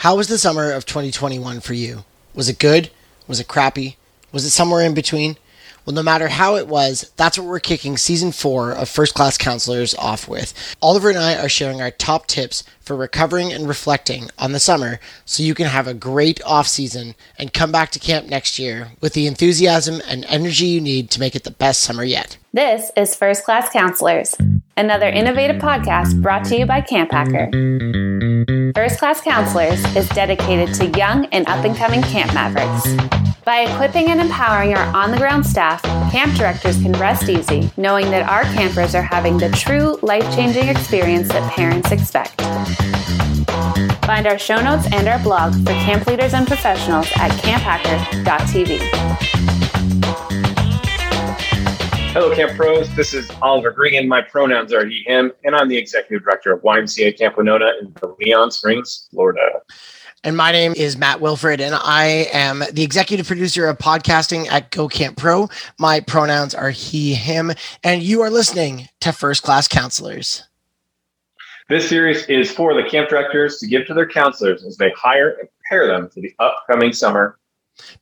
How was the summer of 2021 for you? Was it good? Was it crappy? Was it somewhere in between? Well, no matter how it was, that's what we're kicking season four of First Class Counselors off with. Oliver and I are sharing our top tips for recovering and reflecting on the summer so you can have a great off season and come back to camp next year with the enthusiasm and energy you need to make it the best summer yet. This is First Class Counselors, another innovative podcast brought to you by Camp Hacker. First Class Counselors is dedicated to young and up and coming camp mavericks. By equipping and empowering our on the ground staff, camp directors can rest easy knowing that our campers are having the true life changing experience that parents expect. Find our show notes and our blog for camp leaders and professionals at camphacker.tv. Hello, Camp Pros. This is Oliver Green. My pronouns are he, him, and I'm the executive director of YMCA Camp Winona in Leon Springs, Florida. And my name is Matt Wilfred, and I am the executive producer of podcasting at Go Camp Pro. My pronouns are he, him, and you are listening to First Class Counselors. This series is for the camp directors to give to their counselors as they hire and prepare them for the upcoming summer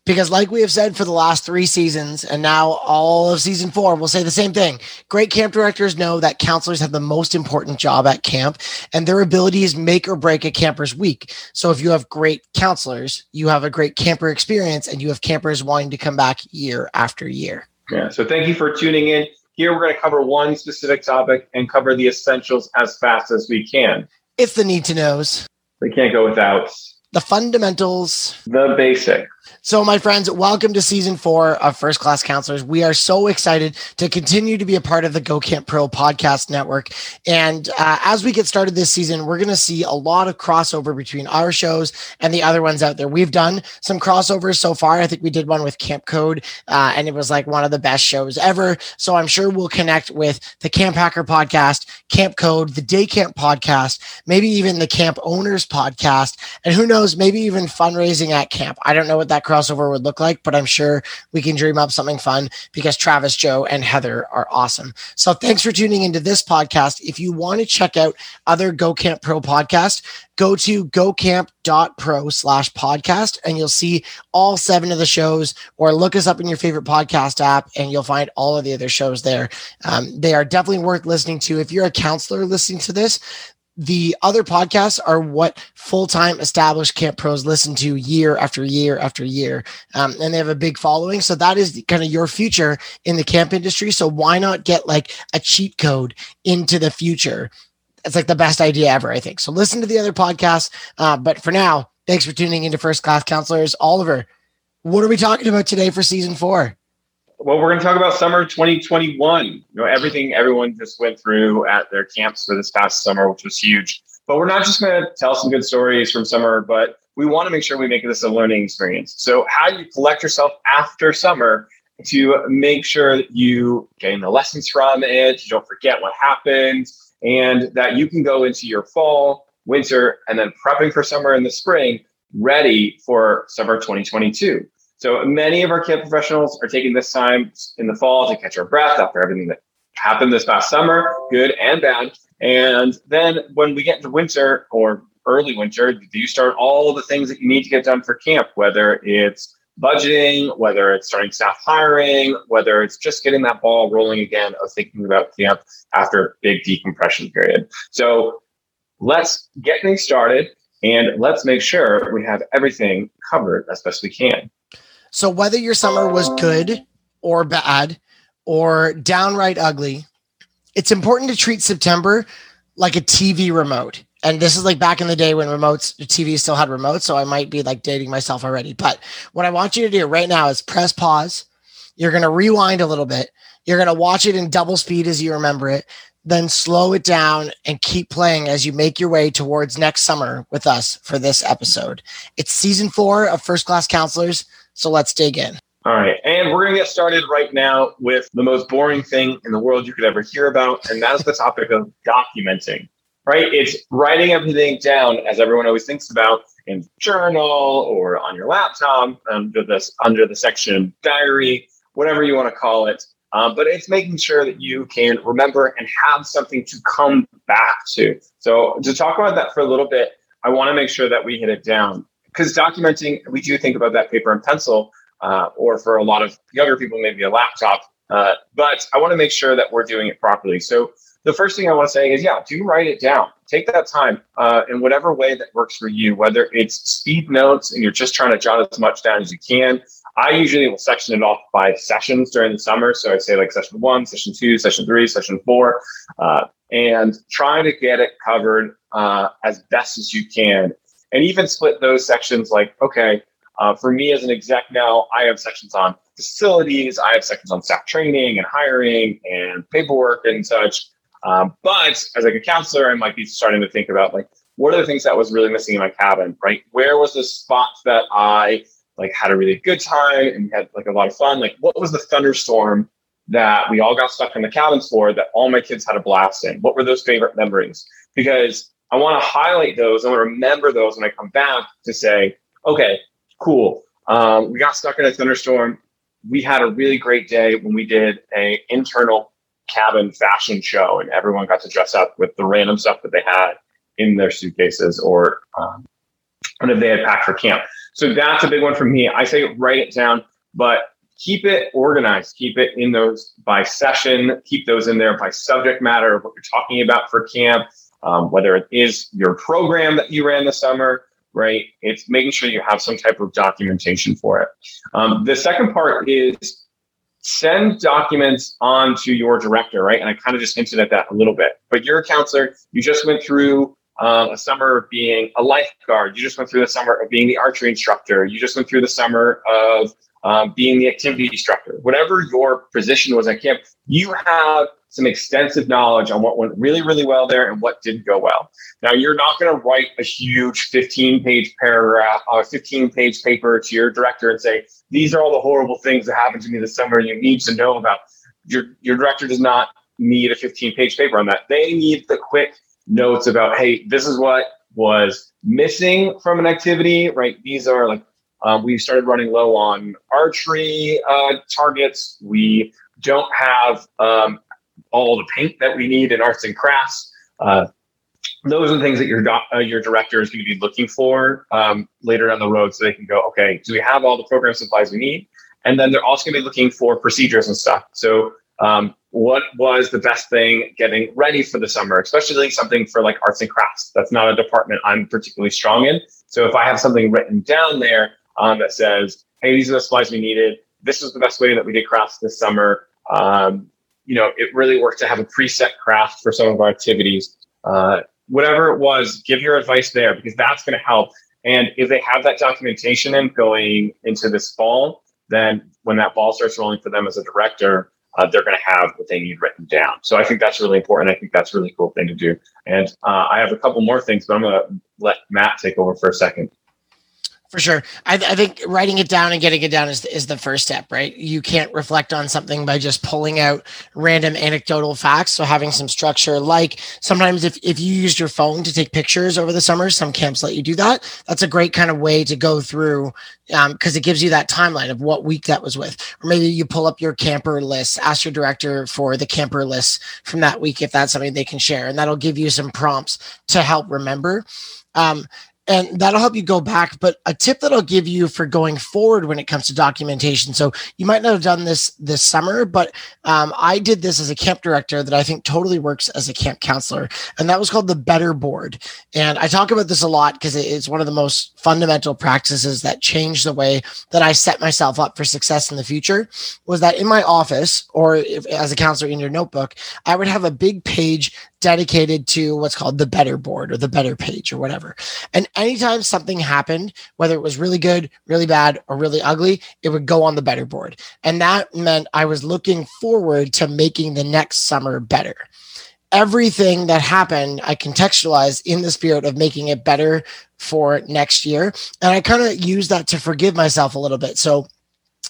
because, like we have said for the last three seasons, and now all of season four, we'll say the same thing. Great camp directors know that counselors have the most important job at camp, and their abilities make or break a camper's week. So, if you have great counselors, you have a great camper experience, and you have campers wanting to come back year after year. Yeah. So, thank you for tuning in. Here, we're going to cover one specific topic and cover the essentials as fast as we can. It's the need to knows. We can't go without the fundamentals, the basic. So, my friends, welcome to season four of First Class Counselors. We are so excited to continue to be a part of the Go Camp Pro podcast network. And uh, as we get started this season, we're going to see a lot of crossover between our shows and the other ones out there. We've done some crossovers so far. I think we did one with Camp Code, uh, and it was like one of the best shows ever. So, I'm sure we'll connect with the Camp Hacker podcast, Camp Code, the Day Camp podcast, maybe even the Camp Owners podcast, and who knows, maybe even fundraising at camp. I don't know what that crossover would look like, but I'm sure we can dream up something fun because Travis, Joe, and Heather are awesome. So thanks for tuning into this podcast. If you want to check out other Go Camp Pro podcasts, go to gocamp.pro slash podcast and you'll see all seven of the shows or look us up in your favorite podcast app and you'll find all of the other shows there. Um, they are definitely worth listening to. If you're a counselor listening to this, the other podcasts are what full-time established camp pros listen to year after year after year. Um, and they have a big following. So that is kind of your future in the camp industry. So why not get like a cheat code into the future? It's like the best idea ever i think. So listen to the other podcasts. Uh, but for now thanks for tuning into first class counselors. Oliver what are we talking about today for season four well, we're going to talk about summer 2021. You know, everything everyone just went through at their camps for this past summer, which was huge. But we're not just going to tell some good stories from summer, but we want to make sure we make this a learning experience. So, how do you collect yourself after summer to make sure that you gain the lessons from it, you don't forget what happened, and that you can go into your fall, winter, and then prepping for summer in the spring ready for summer 2022. So many of our camp professionals are taking this time in the fall to catch our breath after everything that happened this past summer, good and bad. And then when we get into winter or early winter, you start all the things that you need to get done for camp, whether it's budgeting, whether it's starting staff hiring, whether it's just getting that ball rolling again of thinking about camp after a big decompression period. So let's get things started and let's make sure we have everything covered as best we can. So whether your summer was good or bad or downright ugly, it's important to treat September like a TV remote. And this is like back in the day when remotes, TV still had remotes. So I might be like dating myself already. But what I want you to do right now is press pause. You're going to rewind a little bit. You're going to watch it in double speed as you remember it. Then slow it down and keep playing as you make your way towards next summer with us for this episode. It's season four of First Class Counselors. So let's dig in. All right. And we're going to get started right now with the most boring thing in the world you could ever hear about. And that's the topic of documenting, right? It's writing everything down as everyone always thinks about in journal or on your laptop under this, under the section diary, whatever you want to call it. Um, but it's making sure that you can remember and have something to come back to. So to talk about that for a little bit, I want to make sure that we hit it down because documenting, we do think about that paper and pencil, uh, or for a lot of younger people, maybe a laptop. Uh, but I want to make sure that we're doing it properly. So the first thing I want to say is, yeah, do write it down. Take that time uh, in whatever way that works for you, whether it's speed notes and you're just trying to jot as much down as you can. I usually will section it off by sessions during the summer. So I'd say like session one, session two, session three, session four, uh, and trying to get it covered uh, as best as you can. And even split those sections like, okay, uh, for me as an exec now, I have sections on facilities, I have sections on staff training and hiring and paperwork and such. Um, but as like a counselor, I might be starting to think about like, what are the things that was really missing in my cabin, right? Where was the spots that I like had a really good time and had like a lot of fun? Like, what was the thunderstorm that we all got stuck in the cabins for that all my kids had a blast in? What were those favorite memories? Because I want to highlight those. I want to remember those when I come back to say, okay, cool. Um, we got stuck in a thunderstorm. We had a really great day when we did a internal cabin fashion show, and everyone got to dress up with the random stuff that they had in their suitcases or um, whatever they had packed for camp. So that's a big one for me. I say write it down, but keep it organized. Keep it in those by session. Keep those in there by subject matter of what you're talking about for camp. Um, whether it is your program that you ran this summer, right? It's making sure you have some type of documentation for it. Um, the second part is send documents on to your director, right? And I kind of just hinted at that a little bit. But you're a counselor, you just went through um, a summer of being a lifeguard, you just went through the summer of being the archery instructor, you just went through the summer of um, being the activity instructor, whatever your position was at camp, you have some extensive knowledge on what went really, really well there and what didn't go well. Now, you're not going to write a huge 15 page paragraph, a 15 page paper to your director and say, these are all the horrible things that happened to me this summer and you need to know about. Your, your director does not need a 15 page paper on that. They need the quick notes about, hey, this is what was missing from an activity, right? These are like, um, we started running low on archery uh, targets. We don't have um, all the paint that we need in arts and crafts. Uh, those are the things that your uh, your director is going to be looking for um, later down the road, so they can go, okay, do we have all the program supplies we need? And then they're also going to be looking for procedures and stuff. So, um, what was the best thing getting ready for the summer, especially something for like arts and crafts? That's not a department I'm particularly strong in. So, if I have something written down there um, that says, hey, these are the supplies we needed. This was the best way that we did crafts this summer. Um, you know, it really worked to have a preset craft for some of our activities. Uh, whatever it was, give your advice there because that's going to help. And if they have that documentation in going into this fall, then when that ball starts rolling for them as a director, uh, they're going to have what they need written down. So I think that's really important. I think that's a really cool thing to do. And uh, I have a couple more things, but I'm going to let Matt take over for a second. For sure. I, I, think writing it down and getting it down is, is the first step, right? You can't reflect on something by just pulling out random anecdotal facts. So having some structure, like sometimes if, if you used your phone to take pictures over the summer, some camps let you do that. That's a great kind of way to go through because um, it gives you that timeline of what week that was with. Or maybe you pull up your camper list, ask your director for the camper list from that week if that's something they can share. And that'll give you some prompts to help remember. Um, and that'll help you go back. But a tip that I'll give you for going forward when it comes to documentation. So you might not have done this this summer, but um, I did this as a camp director that I think totally works as a camp counselor, and that was called the Better Board. And I talk about this a lot because it's one of the most fundamental practices that changed the way that I set myself up for success in the future. Was that in my office or if, as a counselor in your notebook, I would have a big page dedicated to what's called the better board or the better page or whatever. And anytime something happened, whether it was really good, really bad, or really ugly, it would go on the better board. And that meant I was looking forward to making the next summer better. Everything that happened, I contextualized in the spirit of making it better for next year. And I kind of use that to forgive myself a little bit. So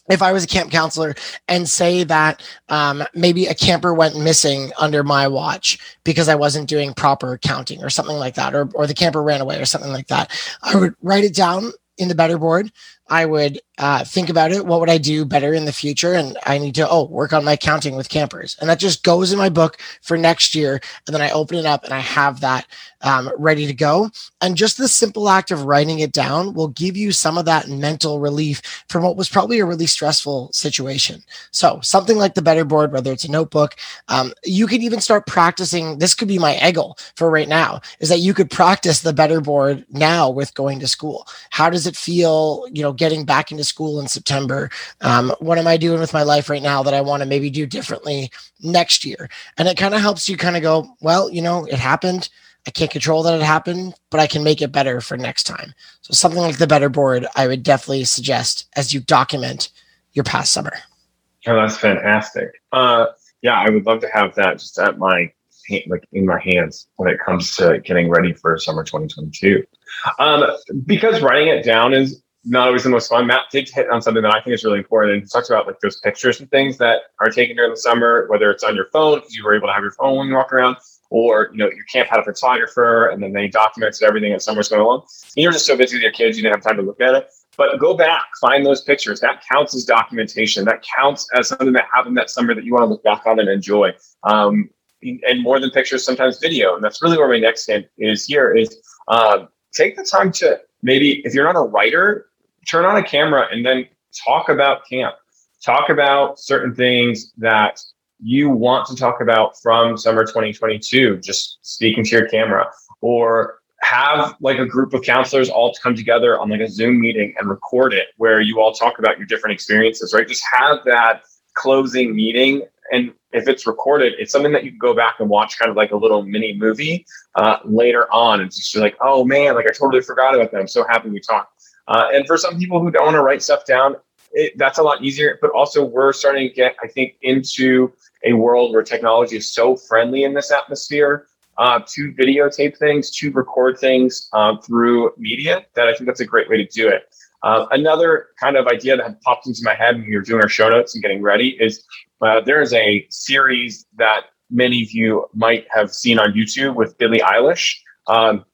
if I was a camp counselor and say that um, maybe a camper went missing under my watch because I wasn't doing proper counting or something like that, or, or the camper ran away or something like that, I would write it down in the better board I would uh, think about it. What would I do better in the future? And I need to, oh, work on my counting with campers. And that just goes in my book for next year. And then I open it up and I have that um, ready to go. And just the simple act of writing it down will give you some of that mental relief from what was probably a really stressful situation. So, something like the Better Board, whether it's a notebook, um, you can even start practicing. This could be my eggle for right now is that you could practice the Better Board now with going to school. How does it feel, you know, getting back into school in September? Um, what am I doing with my life right now that I want to maybe do differently next year? And it kind of helps you kind of go, well, you know, it happened I can't control that it happened, but I can make it better for next time. So something like the better board, I would definitely suggest as you document your past summer. Oh, that's fantastic. Uh, yeah, I would love to have that just at my like in my hands when it comes to getting ready for summer 2022. Um, because writing it down is not always the most fun. Matt did hit on something that I think is really important and he talks about like those pictures and things that are taken during the summer, whether it's on your phone you were able to have your phone when you walk around, or you know your camp had a photographer and then they documented everything as summer's going along. And you're just so busy with your kids, you didn't have time to look at it. But go back, find those pictures. That counts as documentation. That counts as something that happened that summer that you want to look back on and enjoy. Um, and more than pictures, sometimes video. And that's really where my next hint is here is uh, take the time to maybe, if you're not a writer, turn on a camera and then talk about camp. Talk about certain things that you want to talk about from summer 2022, just speaking to your camera, or have like a group of counselors all come together on like a Zoom meeting and record it where you all talk about your different experiences, right? Just have that closing meeting. And if it's recorded, it's something that you can go back and watch kind of like a little mini movie uh, later on. And just like, oh man, like I totally forgot about that. I'm so happy we talked. Uh, and for some people who don't want to write stuff down, it, that's a lot easier. But also, we're starting to get, I think, into a world where technology is so friendly in this atmosphere uh, to videotape things, to record things um, through media, that I think that's a great way to do it. Uh, another kind of idea that popped into my head when we were doing our show notes and getting ready is uh, there is a series that many of you might have seen on YouTube with Billie Eilish. Um,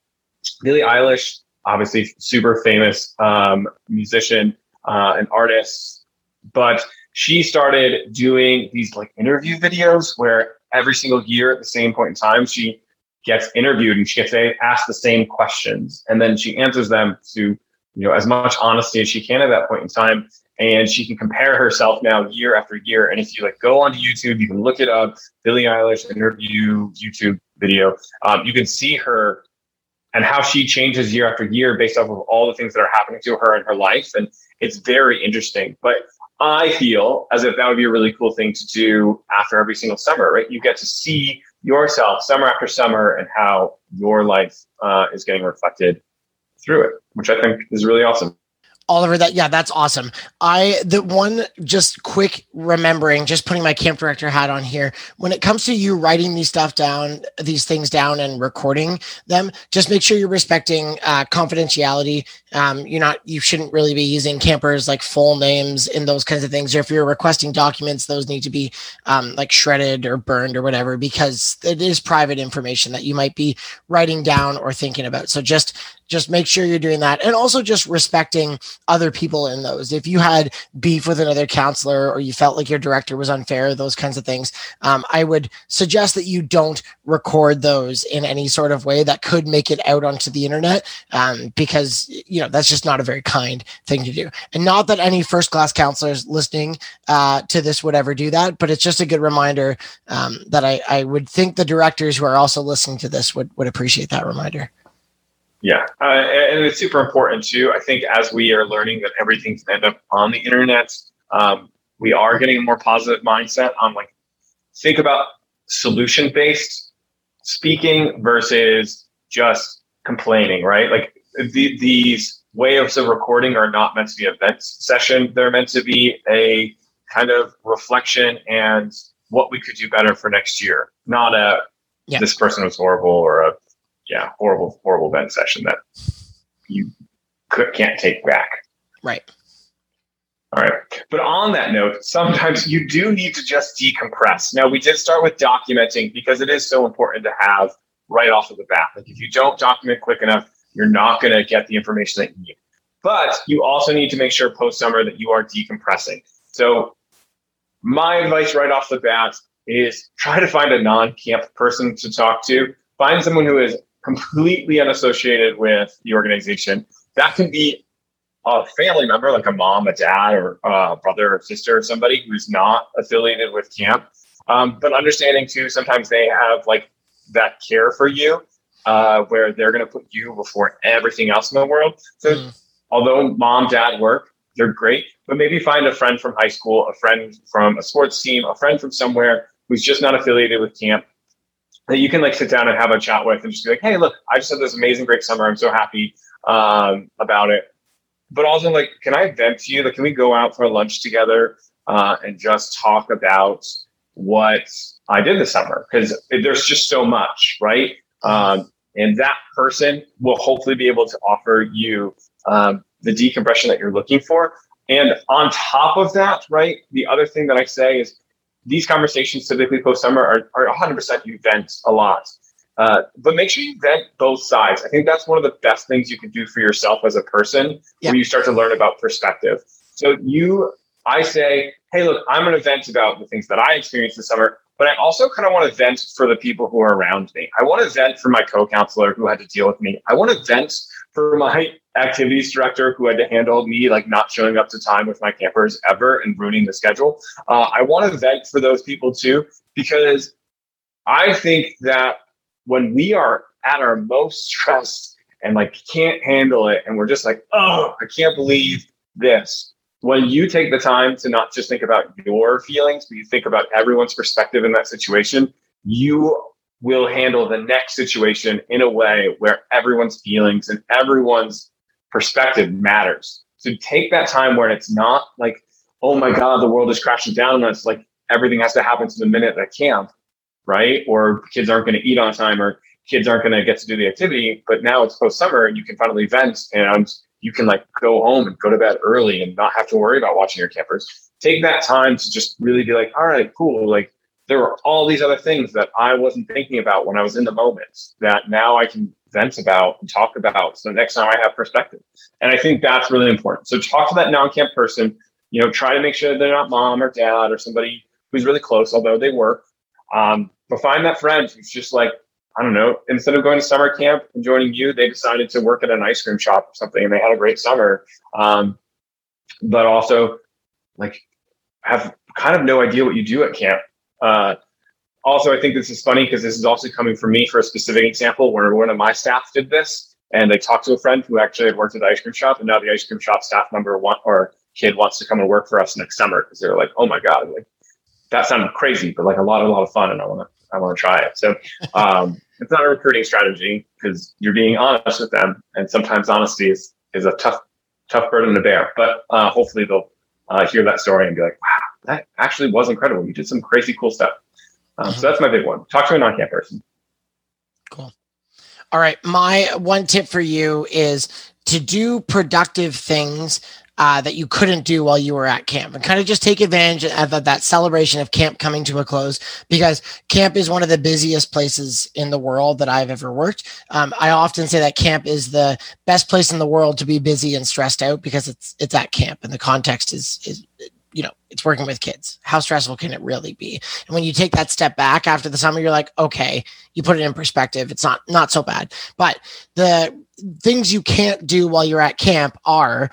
Billie Eilish, obviously super famous um, musician uh, and artist, but she started doing these like interview videos where every single year at the same point in time she gets interviewed and she gets asked the same questions. And then she answers them to you know as much honesty as she can at that point in time. And she can compare herself now year after year. And if you like go onto youtube you can look it up billie eilish interview youtube video. Um, you can see her and how she changes year after year based off of all the things that are happening to her in her life and it's very interesting but I feel as if that would be a really cool thing to do after every single summer, right? You get to see yourself summer after summer and how your life uh, is getting reflected through it, which I think is really awesome. Oliver, that yeah, that's awesome. I the one just quick remembering, just putting my camp director hat on here. When it comes to you writing these stuff down, these things down and recording them, just make sure you're respecting uh, confidentiality. Um, you're not, you shouldn't really be using campers like full names and those kinds of things. Or if you're requesting documents, those need to be um, like shredded or burned or whatever because it is private information that you might be writing down or thinking about. So just just make sure you're doing that. And also just respecting other people in those. If you had beef with another counselor or you felt like your director was unfair those kinds of things um, i would suggest that you don't record those in any sort of way that could make it out onto the internet um, because you know that's just not a very kind thing to do. And not that any first class counselors listening uh, to this would ever do that but it's just a good reminder um, that I, I would think the directors who are also listening to this would, would appreciate that reminder yeah, uh, and it's super important too. I think as we are learning that everything can end up on the internet, um, we are getting a more positive mindset on like think about solution based speaking versus just complaining, right? Like the, these waves of recording are not meant to be a vent session. They're meant to be a kind of reflection and what we could do better for next year, not a yeah. this person was horrible or a yeah, horrible, horrible vent session that you could, can't take back. Right. All right. But on that note, sometimes you do need to just decompress. Now, we did start with documenting because it is so important to have right off of the bat. Like, if you don't document quick enough, you're not going to get the information that you need. But you also need to make sure post summer that you are decompressing. So, my advice right off the bat is try to find a non camp person to talk to. Find someone who is completely unassociated with the organization. That can be a family member, like a mom, a dad, or a brother or sister, or somebody who's not affiliated with camp. Um, but understanding too, sometimes they have like that care for you, uh, where they're going to put you before everything else in the world. So, mm. although mom, dad work, they're great, but maybe find a friend from high school, a friend from a sports team, a friend from somewhere who's just not affiliated with camp that you can like sit down and have a chat with and just be like, hey, look, I just had this amazing, great summer. I'm so happy um, about it. But also, like, can I vent to you? Like, can we go out for lunch together uh, and just talk about what I did this summer? Because there's just so much, right? Um, and that person will hopefully be able to offer you um, the decompression that you're looking for. And on top of that, right, the other thing that I say is these conversations typically post summer are, are 100% you vent a lot. Uh, but make sure you vent both sides. I think that's one of the best things you can do for yourself as a person yeah. when you start to learn about perspective. So you, I say, hey, look, I'm going to vent about the things that I experienced this summer, but I also kind of want to vent for the people who are around me. I want to vent for my co-counselor who had to deal with me. I want to vent for my activities director who had to handle me like not showing up to time with my campers ever and ruining the schedule. Uh, I want to vent for those people too because I think that when we are at our most stressed and like can't handle it and we're just like, oh, I can't believe this. When you take the time to not just think about your feelings, but you think about everyone's perspective in that situation, you will handle the next situation in a way where everyone's feelings and everyone's perspective matters. So take that time where it's not like, oh my God, the world is crashing down on us. Like everything has to happen to the minute at camp, right? Or kids aren't going to eat on time or kids aren't going to get to do the activity. But now it's post summer and you can finally vent and you can like go home and go to bed early and not have to worry about watching your campers. Take that time to just really be like, all right, cool. Like there were all these other things that I wasn't thinking about when I was in the moment that now I can vent about and talk about. So next time I have perspective. And I think that's really important. So talk to that non-camp person, you know, try to make sure they're not mom or dad or somebody who's really close, although they work. Um, but find that friend who's just like, I don't know, instead of going to summer camp and joining you, they decided to work at an ice cream shop or something and they had a great summer. Um, but also like have kind of no idea what you do at camp uh, also, I think this is funny because this is also coming from me for a specific example where one of my staff did this and they talked to a friend who actually had worked at the ice cream shop and now the ice cream shop staff member want or kid wants to come and work for us next summer because they're like, oh my God, like that sounded crazy, but like a lot, a lot of fun and I want to, I want to try it. So, um, it's not a recruiting strategy because you're being honest with them. And sometimes honesty is, is a tough, tough burden to bear, but, uh, hopefully they'll, uh, hear that story and be like, wow, that actually was incredible. You did some crazy cool stuff. Um, mm-hmm. So that's my big one. Talk to a non-camp person. Cool. All right. My one tip for you is to do productive things uh, that you couldn't do while you were at camp and kind of just take advantage of that, that celebration of camp coming to a close because camp is one of the busiest places in the world that I've ever worked. Um, I often say that camp is the best place in the world to be busy and stressed out because it's it's at camp and the context is is you know, it's working with kids. How stressful can it really be? And when you take that step back after the summer, you're like, okay, you put it in perspective. It's not not so bad. But the things you can't do while you're at camp are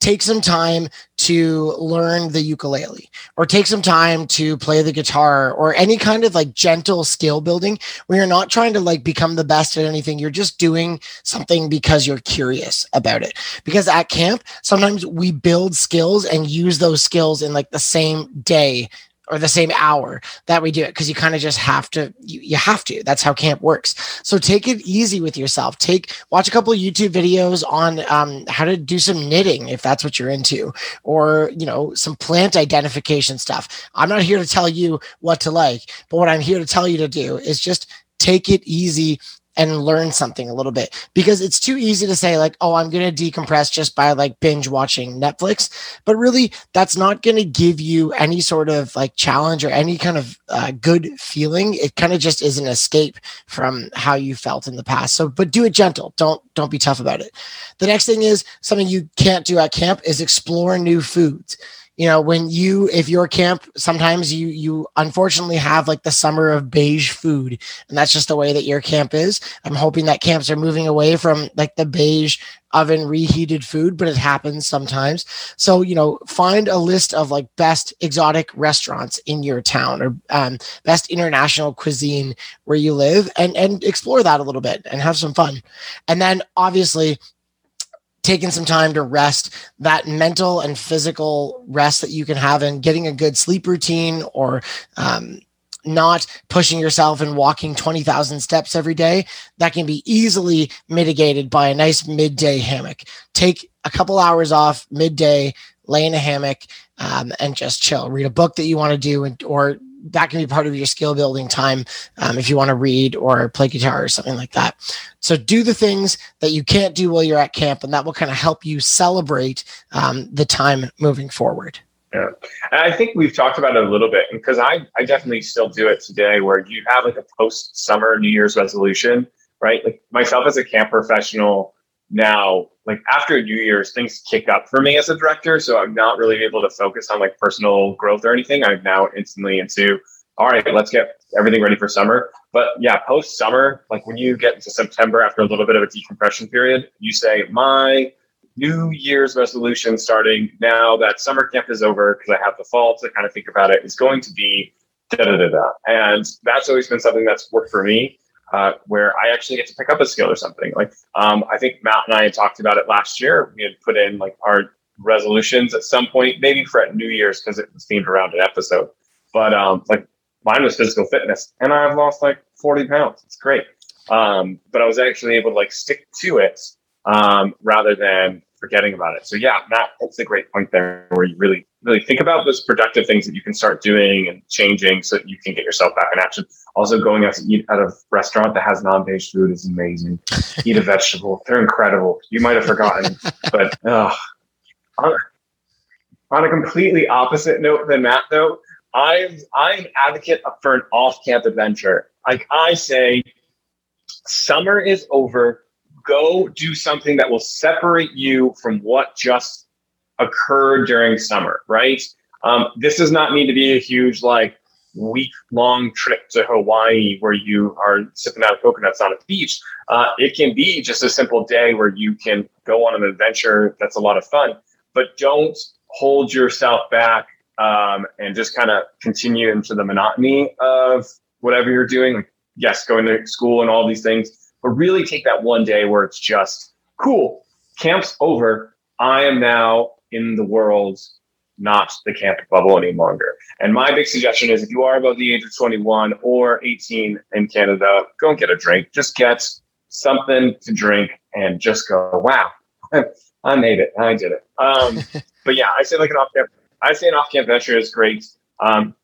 take some time to learn the ukulele or take some time to play the guitar or any kind of like gentle skill building where you're not trying to like become the best at anything. You're just doing something because you're curious about it. Because at camp, sometimes we build skills and use those skills in like the same day or the same hour that we do it because you kind of just have to you, you have to. That's how camp works. So take it easy with yourself. Take watch a couple youtube videos on um, how to do some knitting if that's what you're into or you know some plant identification stuff. I'm not here to tell you what to like but what i'm here to tell you to do is just take it easy and learn something a little bit. Because it's too easy to say like oh i'm going to decompress just by like binge watching netflix. But really that's not going to give you any sort of like challenge or any kind of uh, good feeling. It kind of just is an escape from how you felt in the past. So but do it gentle. Don't don't be tough about it. The next thing is something you can't do at camp is explore new foods you know when you if your camp sometimes you you unfortunately have like the summer of beige food and that's just the way that your camp is. I'm hoping that camps are moving away from like the beige oven reheated food but it happens sometimes. So you know find a list of like best exotic restaurants in your town or um, best international cuisine where you live and and explore that a little bit and have some fun. And then obviously taking some time to rest, that mental and physical rest that you can have, and getting a good sleep routine or um, not pushing yourself and walking 20,000 steps every day, that can be easily mitigated by a nice midday hammock. Take a couple hours off midday, lay in a hammock, um, and just chill. Read a book that you want to do, and, or that can be part of your skill building time um, if you want to read or play guitar or something like that. So do the things that you can't do while you're at camp, and that will kind of help you celebrate um, the time moving forward. Yeah. And I think we've talked about it a little bit because I, I definitely still do it today where you have like a post summer New Year's resolution, right? Like myself as a camp professional now, like after New Year's, things kick up for me as a director. So I'm not really able to focus on like personal growth or anything. I'm now instantly into, all right, let's get everything ready for summer. But yeah, post summer, like when you get into September after a little bit of a decompression period, you say, my New Year's resolution starting now that summer camp is over, because I have the fall to kind of think about it, is going to be da da da da. And that's always been something that's worked for me uh, where I actually get to pick up a skill or something. Like um, I think Matt and I had talked about it last year. We had put in like our resolutions at some point, maybe for at New Year's because it was themed around an episode. But um, like mine was physical fitness, and I've lost like forty pounds. It's great. Um, but I was actually able to like stick to it um, rather than forgetting about it. So yeah, Matt, that's a great point there, where you really really think about those productive things that you can start doing and changing so that you can get yourself back in action. Also, going out to eat at a restaurant that has non-beige food is amazing. eat a vegetable; they're incredible. You might have forgotten, but uh, on, on a completely opposite note than Matt, though, I'm I'm an advocate for an off-camp adventure. Like I say, summer is over go do something that will separate you from what just occurred during summer, right? Um, this does not need to be a huge, like, week long trip to Hawaii where you are sipping out coconuts on a beach. Uh, it can be just a simple day where you can go on an adventure that's a lot of fun, but don't hold yourself back um, and just kind of continue into the monotony of whatever you're doing. Yes, going to school and all these things, but really take that one day where it's just cool. Camp's over. I am now in the world, not the camp bubble any longer. And my big suggestion is if you are above the age of 21 or 18 in Canada, go and get a drink. Just get something to drink and just go, wow, I made it. I did it. Um, but yeah, I say like an off camp. I say an off camp venture is great. Um,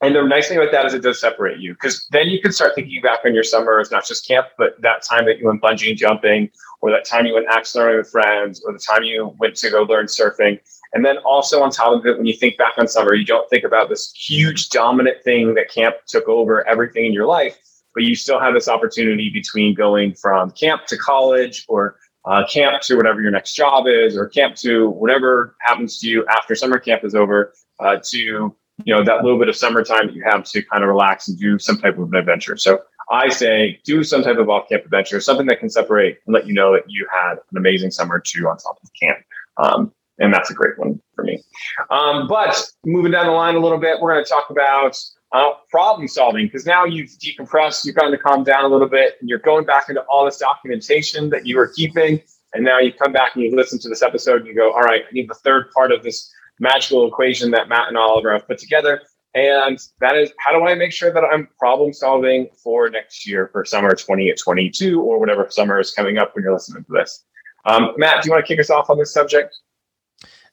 and the nice thing about that is it does separate you because then you can start thinking back on your summer as not just camp, but that time that you went bungee jumping, or that time you went axe throwing with friends, or the time you went to go learn surfing. And then also on top of it, when you think back on summer, you don't think about this huge dominant thing that camp took over everything in your life, but you still have this opportunity between going from camp to college or uh, camp to whatever your next job is, or camp to whatever happens to you after summer camp is over, uh, to you know that little bit of summertime that you have to kind of relax and do some type of an adventure. So I say do some type of off camp adventure, something that can separate and let you know that you had an amazing summer too on top of camp. Um, and that's a great one for me. Um, but moving down the line a little bit, we're going to talk about uh, problem solving because now you've decompressed, you've gotten to calm down a little bit, and you're going back into all this documentation that you were keeping. And now you come back and you listen to this episode and you go, all right, I need the third part of this magical equation that Matt and Oliver have put together. And that is how do I make sure that I'm problem solving for next year for summer 2022 or whatever summer is coming up when you're listening to this. Um, Matt, do you want to kick us off on this subject?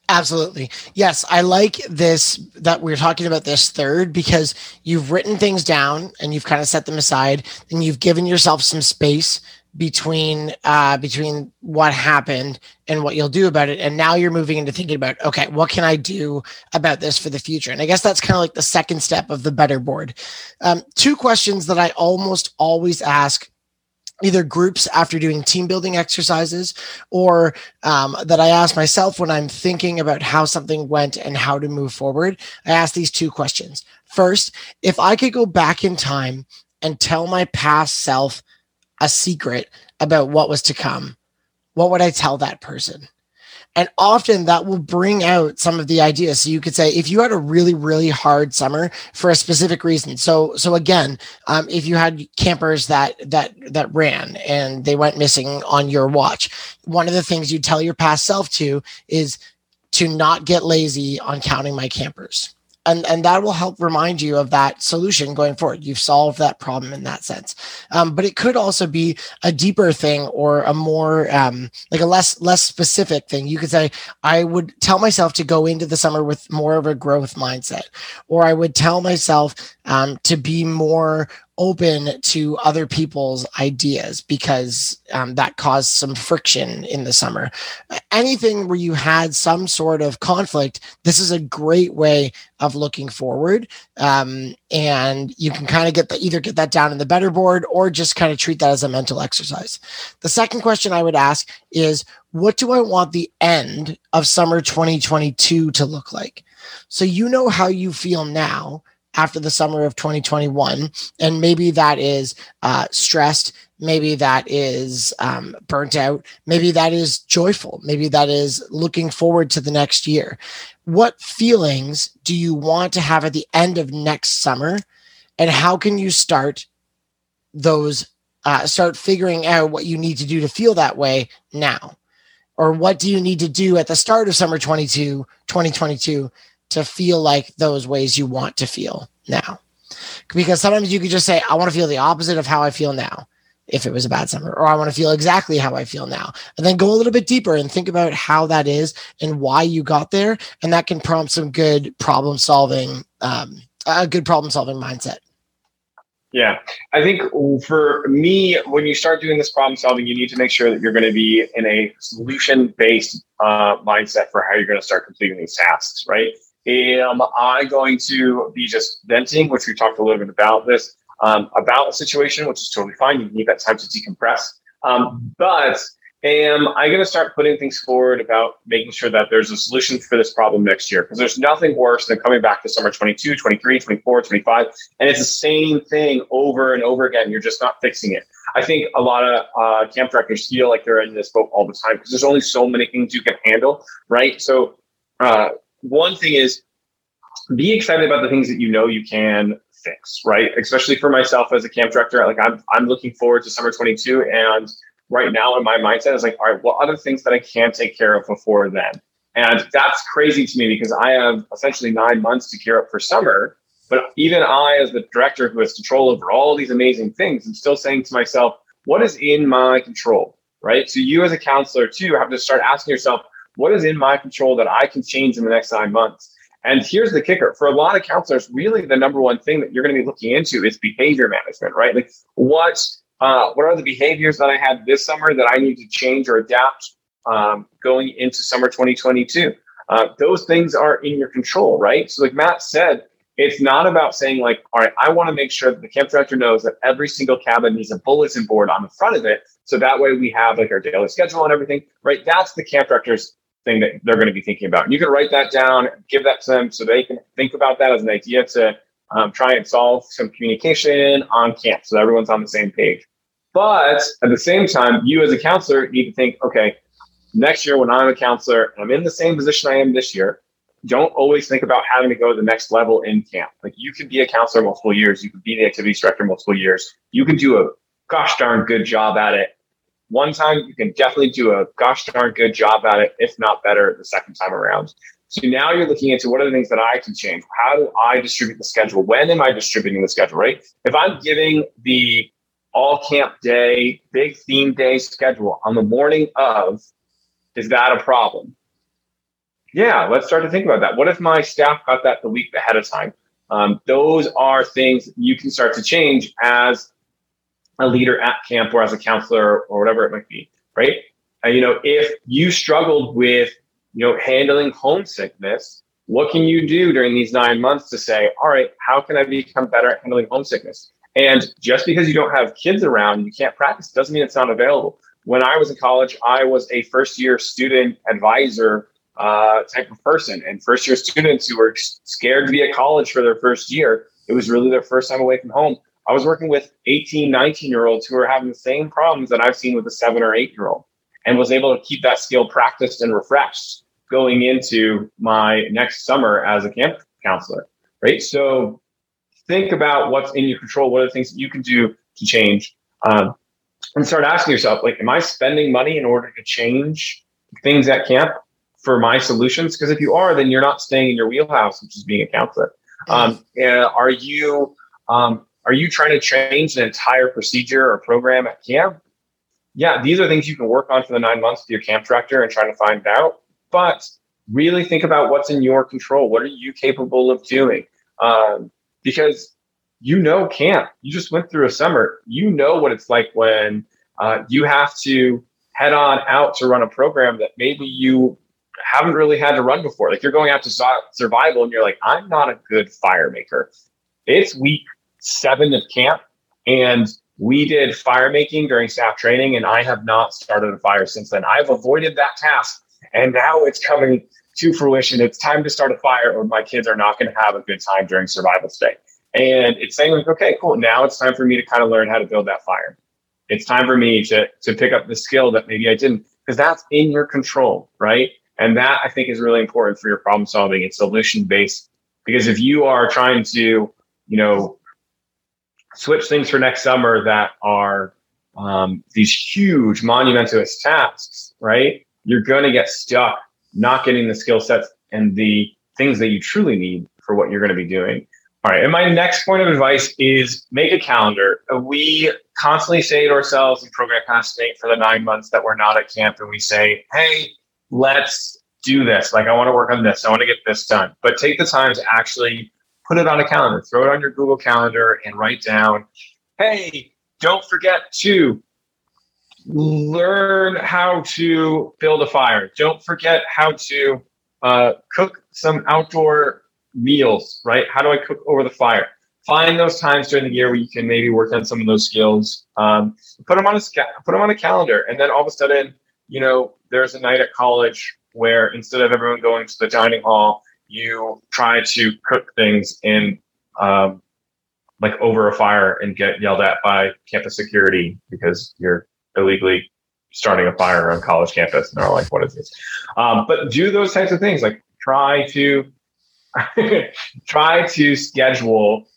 Absolutely. Yes, I like this that we're talking about this third because you've written things down and you've kind of set them aside and you've given yourself some space between uh between what happened and what you'll do about it and now you're moving into thinking about okay what can i do about this for the future and i guess that's kind of like the second step of the better board um, two questions that i almost always ask either groups after doing team building exercises or um, that I ask myself when I'm thinking about how something went and how to move forward. I ask these two questions. First, if I could go back in time and tell my past self a secret about what was to come, what would I tell that person? And often that will bring out some of the ideas. So you could say, if you had a really, really hard summer for a specific reason. So, so again, um, if you had campers that that that ran and they went missing on your watch, one of the things you tell your past self to is to not get lazy on counting my campers and and that will help remind you of that solution going forward. You've solved that problem in that sense. Um, but it could also be a deeper thing or a more um, like a less less specific thing. You could say i would tell myself to go into the summer with more of a growth mindset or i would tell myself um, to be more open to other people's ideas because um, that caused some friction in the summer. Anything where you had some sort of conflict, this is a great way of looking forward. Um, and you can kind of get the, either get that down in the better board or just kind of treat that as a mental exercise. The second question I would ask is what do I want the end of summer 2022 to look like? So you know how you feel now after the summer of 2021. And maybe that is uh, stressed. Maybe that is um, burnt out. Maybe that is joyful. Maybe that is looking forward to the next year. What feelings do you want to have at the end of next summer? And how can you start those, uh, start figuring out what you need to do to feel that way now? Or what do you need to do at the start of summer 22, 2022 to feel like those ways you want to feel now. Because sometimes you could just say, I want to feel the opposite of how I feel now if it was a bad summer, or I want to feel exactly how I feel now. And then go a little bit deeper and think about how that is and why you got there. And that can prompt some good problem solving, um, a good problem solving mindset. Yeah, I think for me, when you start doing this problem solving, you need to make sure that you're going to be in a solution based uh, mindset for how you're going to start completing these tasks, right? Am I going to be just venting, which we talked a little bit about this, um, about a situation, which is totally fine. You need that time to decompress. Um, but am I going to start putting things forward about making sure that there's a solution for this problem next year? Because there's nothing worse than coming back to summer 22, 23, 24, 25, and it's the same thing over and over again. You're just not fixing it. I think a lot of uh, camp directors feel like they're in this boat all the time because there's only so many things you can handle, right? So, uh, one thing is be excited about the things that you know you can fix, right? Especially for myself as a camp director, like I'm I'm looking forward to summer 22 and right now in my mindset is like, all right, what other things that I can take care of before then? And that's crazy to me because I have essentially nine months to gear up for summer. But even I, as the director who has control over all these amazing things, I'm still saying to myself, what is in my control? Right. So you as a counselor too have to start asking yourself, what is in my control that I can change in the next nine months? And here's the kicker for a lot of counselors, really the number one thing that you're going to be looking into is behavior management, right? Like what uh, what are the behaviors that I had this summer that I need to change or adapt um, going into summer 2022? Uh, those things are in your control, right? So, like Matt said, it's not about saying like, all right, I want to make sure that the camp director knows that every single cabin needs a bulletin board on the front of it, so that way we have like our daily schedule and everything, right? That's the camp director's thing that they're going to be thinking about. You can write that down, give that to them so they can think about that as an idea to um, try and solve some communication on camp so everyone's on the same page. But at the same time, you as a counselor need to think, okay, next year when I'm a counselor I'm in the same position I am this year, don't always think about having to go to the next level in camp. Like you can be a counselor multiple years, you can be the activities director multiple years. You can do a gosh darn good job at it one time, you can definitely do a gosh darn good job at it, if not better, the second time around. So now you're looking into what are the things that I can change? How do I distribute the schedule? When am I distributing the schedule, right? If I'm giving the all camp day, big theme day schedule on the morning of, is that a problem? Yeah, let's start to think about that. What if my staff got that the week ahead of time? Um, those are things you can start to change as a leader at camp or as a counselor or whatever it might be, right? Uh, you know, if you struggled with, you know, handling homesickness, what can you do during these nine months to say, all right, how can I become better at handling homesickness? And just because you don't have kids around, you can't practice, doesn't mean it's not available. When I was in college, I was a first year student advisor uh, type of person. And first year students who were scared to be at college for their first year, it was really their first time away from home. I was working with 18, 19 year olds who were having the same problems that I've seen with a seven or eight year old and was able to keep that skill practiced and refreshed going into my next summer as a camp counselor. Right. So think about what's in your control. What are the things that you can do to change? Um, and start asking yourself, like, am I spending money in order to change things at camp for my solutions? Because if you are, then you're not staying in your wheelhouse, which is being a counselor. Um, are you um, are you trying to change an entire procedure or program at camp? Yeah, these are things you can work on for the nine months with your camp director and trying to find out. But really think about what's in your control. What are you capable of doing? Um, because you know camp. You just went through a summer. You know what it's like when uh, you have to head on out to run a program that maybe you haven't really had to run before. Like you're going out to survival and you're like, I'm not a good fire maker. It's week seven of camp and we did fire making during staff training and I have not started a fire since then. I've avoided that task and now it's coming to fruition. It's time to start a fire or my kids are not going to have a good time during survival stay. And it's saying like, okay, cool. Now it's time for me to kind of learn how to build that fire. It's time for me to, to pick up the skill that maybe I didn't, because that's in your control, right? And that I think is really important for your problem solving. It's solution based because if you are trying to, you know, switch things for next summer that are um, these huge monumentous tasks, right? You're going to get stuck not getting the skill sets and the things that you truly need for what you're going to be doing. All right. And my next point of advice is make a calendar. We constantly say to ourselves in program casting for the nine months that we're not at camp and we say, hey, let's do this. Like, I want to work on this. I want to get this done. But take the time to actually put it on a calendar, throw it on your Google Calendar and write down, hey, don't forget to learn how to build a fire. Don't forget how to uh, cook some outdoor meals, right? How do I cook over the fire? Find those times during the year where you can maybe work on some of those skills. Um, put them on a put them on a calendar, and then all of a sudden, you know, there's a night at college where instead of everyone going to the dining hall, you try to cook things in um, like over a fire and get yelled at by campus security because you're illegally starting a fire on college campus. And they're like what is this? Um, but do those types of things like try to try to schedule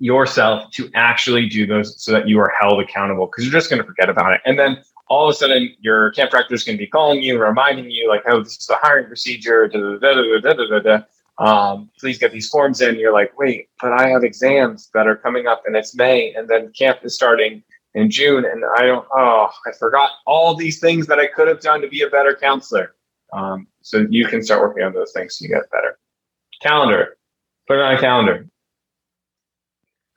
yourself to actually do those so that you are held accountable because you're just going to forget about it. And then all of a sudden your camp director is going to be calling you, reminding you, like, oh, this is the hiring procedure. Da, da, da, um, please get these forms in. You're like, wait, but I have exams that are coming up and it's May, and then camp is starting in June, and I don't. Oh, I forgot all these things that I could have done to be a better counselor. Um, so you can start working on those things you get better. Calendar, put it on a calendar.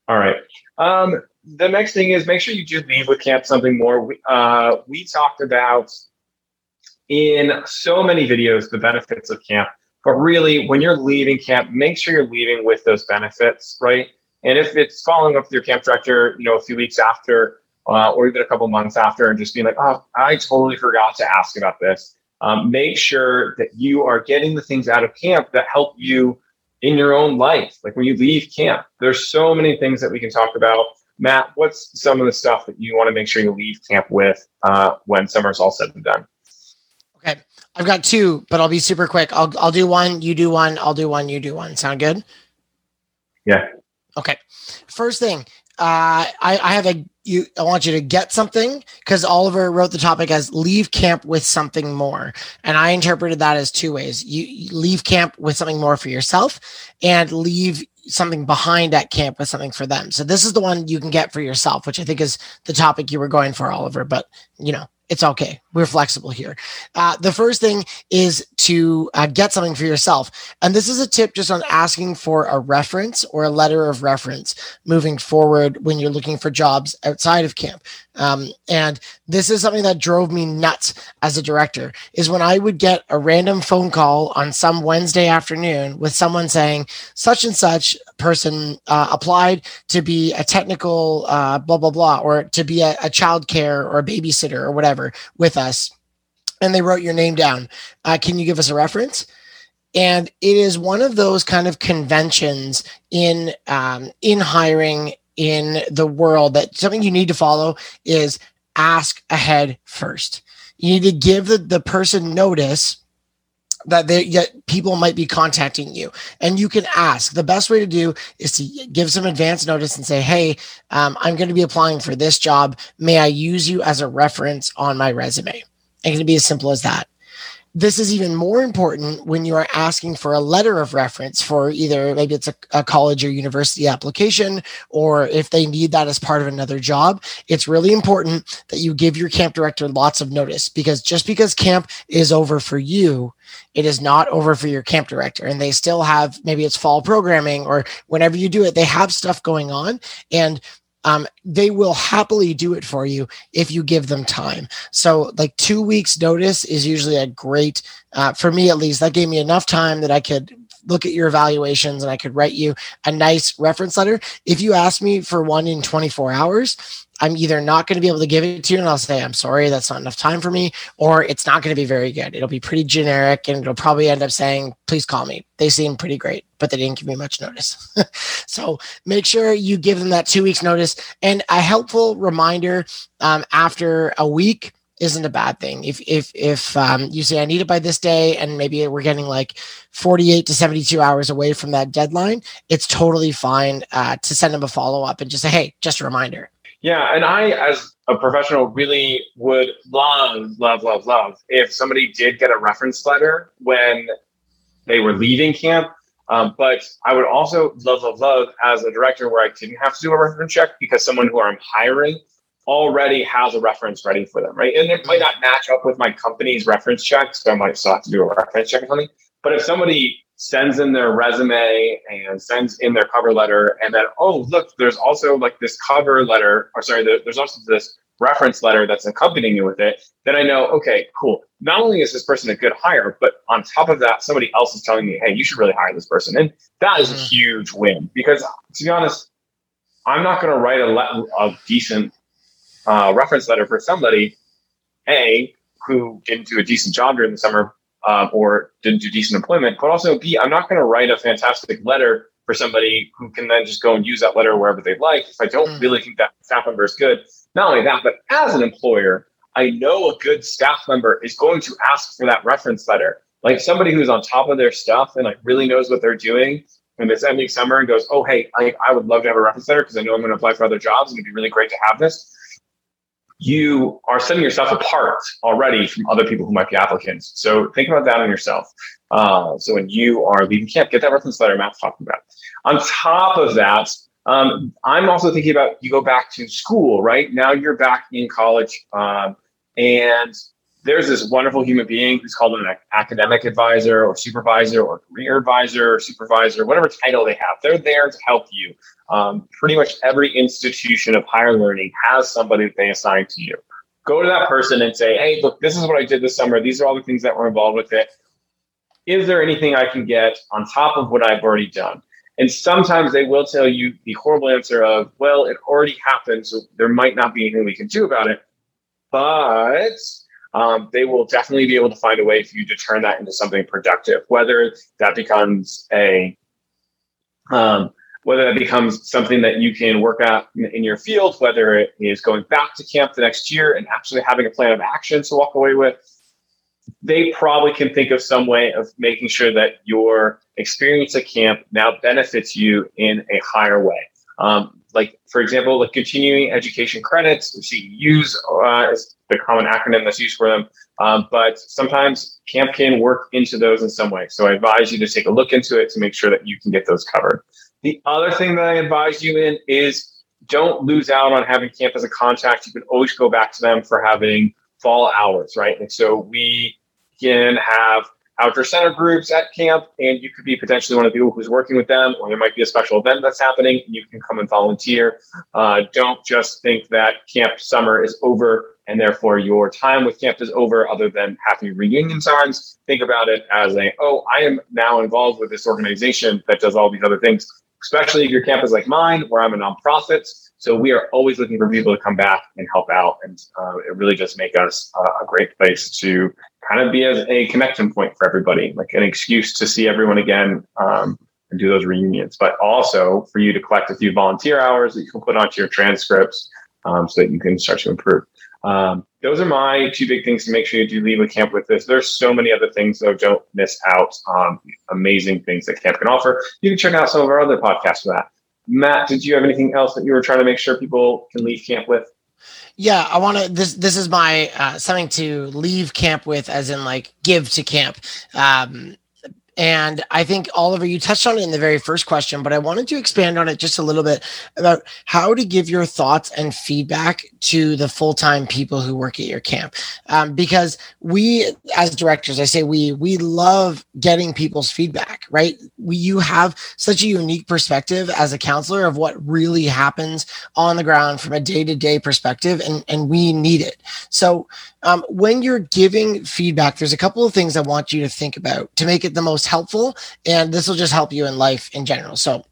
All right. Um, the next thing is make sure you do leave with camp something more. We, uh, we talked about in so many videos the benefits of camp, but really when you're leaving camp, make sure you're leaving with those benefits, right? And if it's following up with your camp director, you know, a few weeks after, uh, or even a couple months after, and just being like, oh, I totally forgot to ask about this. Um, make sure that you are getting the things out of camp that help you in your own life. Like when you leave camp, there's so many things that we can talk about Matt, what's some of the stuff that you want to make sure you leave camp with uh, when summer's all said and done? Okay, I've got two, but I'll be super quick. I'll I'll do one, you do one, I'll do one, you do one. Sound good? Yeah. Okay. First thing, uh, I, I have a you I want you to get something because Oliver wrote the topic as leave camp with something more. And I interpreted that as two ways. You, you leave camp with something more for yourself and leave something behind at camp with something for them. So this is the one you can get for yourself, which I think is the topic you were going for, Oliver. But you know, it's okay. We're flexible here. Uh, the first thing is to uh, get something for yourself. And this is a tip just on asking for a reference or a letter of reference moving forward when you're looking for jobs outside of camp. Um, and this is something that drove me nuts as a director is when I would get a random phone call on some Wednesday afternoon with someone saying such and such person uh, applied to be a technical uh, blah blah blah or to be a, a child care or a babysitter or whatever with us and they wrote your name down. Uh, can you give us a reference? And it is one of those kind of conventions in um, in hiring in the world that something you need to follow is ask ahead first. You need to give the, the person notice that they yet people might be contacting you. And you can ask. The best way to do is to give some advance notice and say hey um, i'm going to be applying for this job. May i use you as a reference on my resume? It can be as simple as that this is even more important when you are asking for a letter of reference for either maybe it's a, a, college or university application, or if they need that as part of another job. It's really important that you give your camp director lots of notice because just because camp is over for you, it is not over for your camp director. And they still have maybe it's fall programming or whenever you do it, they have stuff going on. And um, they will happily do it for you if you give them time. So, like two weeks' notice is usually a great, uh, for me at least, that gave me enough time that I could look at your evaluations and I could write you a nice reference letter. If you ask me for one in 24 hours, I'm either not going to be able to give it to you and I'll say, I'm sorry, that's not enough time for me, or it's not going to be very good. It'll be pretty generic and it'll probably end up saying, please call me. They seem pretty great, but they didn't give me much notice. so make sure you give them that two weeks notice and a helpful reminder um, after a week isn't a bad thing. If if if um, you say I need it by this day, and maybe we're getting like 48 to 72 hours away from that deadline, it's totally fine uh, to send them a follow up and just say, hey, just a reminder. Yeah, and I, as a professional, really would love, love, love, love if somebody did get a reference letter when they were leaving camp. Um, but I would also love, love, love as a director where I didn't have to do a reference check because someone who I'm hiring already has a reference ready for them, right? And it might not match up with my company's reference check, so I might still have to do a reference check or something. But if somebody sends in their resume and sends in their cover letter. And then oh look there's also like this cover letter or sorry there's also this reference letter that's accompanying you with it then i know okay cool. Not only is this person a good hire but on top of that somebody else is telling me hey you should really hire this person. And that is a mm-hmm. huge win because to be honest i'm not going to write a, le- a decent uh, reference letter for somebody a who didn't do a decent job during the summer um, or didn't do decent employment, but also B, I'm not going to write a fantastic letter for somebody who can then just go and use that letter wherever they like if I don't mm. really think that staff member is good. Not only that, but as an employer, I know a good staff member is going to ask for that reference letter. Like somebody who's on top of their stuff and like really knows what they're doing and it's ending summer and goes, oh, hey, I, I would love to have a reference letter because I know I'm going to apply for other jobs and it'd be really great to have this you are setting yourself apart already from other people who might be applicants. So think about that on yourself. Uh, so when you are leaving camp, get that reference letter Matt's talking about. On top of that, um, I'm also thinking about you go back to school, right? Now you're back in college, um, and there's this wonderful human being who's called an academic advisor or supervisor or career advisor or supervisor, whatever title they have. They're there to help you. Um, pretty much every institution of higher learning has somebody that they assign to you. Go to that person and say, hey, look, this is what I did this summer. These are all the things that were involved with it. Is there anything I can get on top of what I've already done? And sometimes they will tell you the horrible answer of, well, it already happened, so there might not be anything we can do about it. But um, they will definitely be able to find a way for you to turn that into something productive, whether that becomes a um, whether that becomes something that you can work out in your field, whether it is going back to camp the next year and actually having a plan of action to walk away with, they probably can think of some way of making sure that your experience at camp now benefits you in a higher way. Um, like, for example, like continuing education credits, CEUs uh, is the common acronym that's used for them. Um, but sometimes camp can work into those in some way. So I advise you to take a look into it to make sure that you can get those covered. The other thing that I advise you in is don't lose out on having camp as a contact. You can always go back to them for having fall hours, right? And so we can have outdoor center groups at camp, and you could be potentially one of the people who's working with them, or there might be a special event that's happening, and you can come and volunteer. Uh, don't just think that camp summer is over and therefore your time with camp is over, other than happy reunion times. Think about it as a, oh, I am now involved with this organization that does all these other things, especially if your camp is like mine, where I'm a nonprofit. So we are always looking for people to come back and help out. And uh, it really does make us uh, a great place to kind of be as a connection point for everybody, like an excuse to see everyone again um, and do those reunions, but also for you to collect a few volunteer hours that you can put onto your transcripts um, so that you can start to improve. Um, those are my two big things to make sure you do leave a camp with this. There's so many other things, though. Don't miss out on amazing things that camp can offer. You can check out some of our other podcasts for that. Matt, did you have anything else that you were trying to make sure people can leave camp with? Yeah, I want to. This this is my uh, something to leave camp with, as in like give to camp. Um, and I think Oliver, you touched on it in the very first question, but I wanted to expand on it just a little bit about how to give your thoughts and feedback to the full time people who work at your camp. Um, because we, as directors, I say we we love getting people's feedback. Right? We, you have such a unique perspective as a counselor of what really happens on the ground from a day to day perspective, and and we need it. So um, when you're giving feedback, there's a couple of things I want you to think about to make it the most helpful. And this will just help you in life in general. So,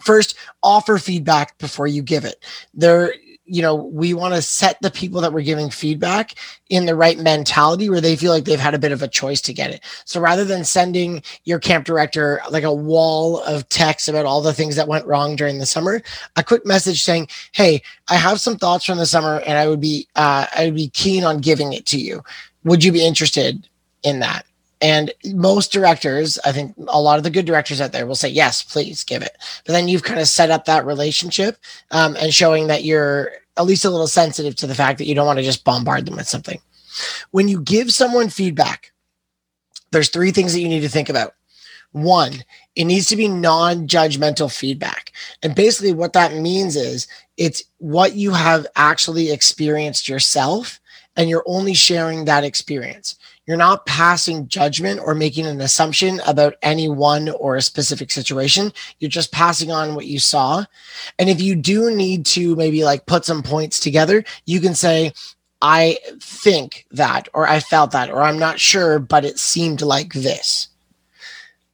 first, offer feedback before you give it. There, you know, we want to set the people that we're giving feedback in the right mentality where they feel like they've had a bit of a choice to get it. So rather than sending your camp director like a wall of text about all the things that went wrong during the summer, a quick message saying, "Hey, I have some thoughts from the summer, and I would be uh, I would be keen on giving it to you. Would you be interested in that?" And most directors, I think a lot of the good directors out there will say, yes, please give it. But then you've kind of set up that relationship um, and showing that you're at least a little sensitive to the fact that you don't want to just bombard them with something. When you give someone feedback, there's three things that you need to think about. One, it needs to be non judgmental feedback. And basically, what that means is it's what you have actually experienced yourself, and you're only sharing that experience. You're not passing judgment or making an assumption about anyone or a specific situation. You're just passing on what you saw. And if you do need to maybe like put some points together, you can say, I think that, or I felt that, or I'm not sure, but it seemed like this.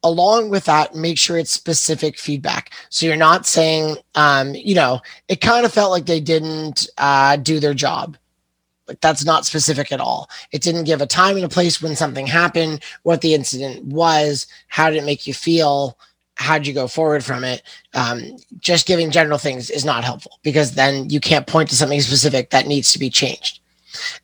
Along with that, make sure it's specific feedback. So you're not saying, um, you know, it kind of felt like they didn't uh, do their job like that's not specific at all. It didn't give a time and a place when something happened, what the incident was, how did it make you feel, how'd you go forward from it. Um, just giving general things is not helpful because then you can't point to something specific that needs to be changed.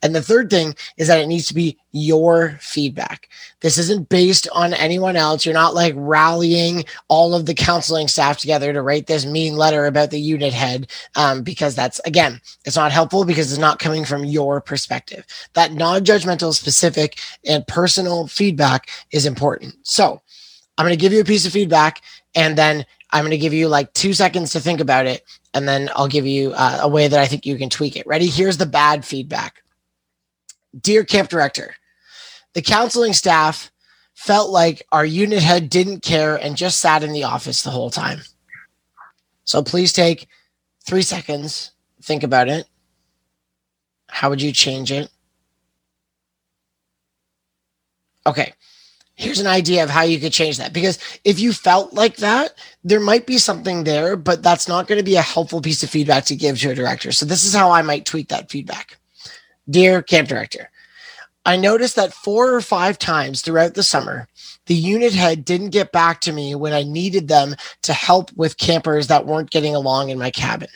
And the third thing is that it needs to be your feedback. This isn't based on anyone else. You're not like rallying all of the counseling staff together to write this mean letter about the unit head, um, because that's, again, it's not helpful because it's not coming from your perspective. That non judgmental, specific, and personal feedback is important. So I'm going to give you a piece of feedback and then I'm going to give you like two seconds to think about it. And then I'll give you uh, a way that I think you can tweak it. Ready? Here's the bad feedback. Dear camp director, the counseling staff felt like our unit head didn't care and just sat in the office the whole time. So please take three seconds, think about it. How would you change it? Okay, here's an idea of how you could change that. Because if you felt like that, there might be something there, but that's not going to be a helpful piece of feedback to give to a director. So this is how I might tweak that feedback. Dear camp director, I noticed that four or five times throughout the summer, the unit head didn't get back to me when I needed them to help with campers that weren't getting along in my cabin.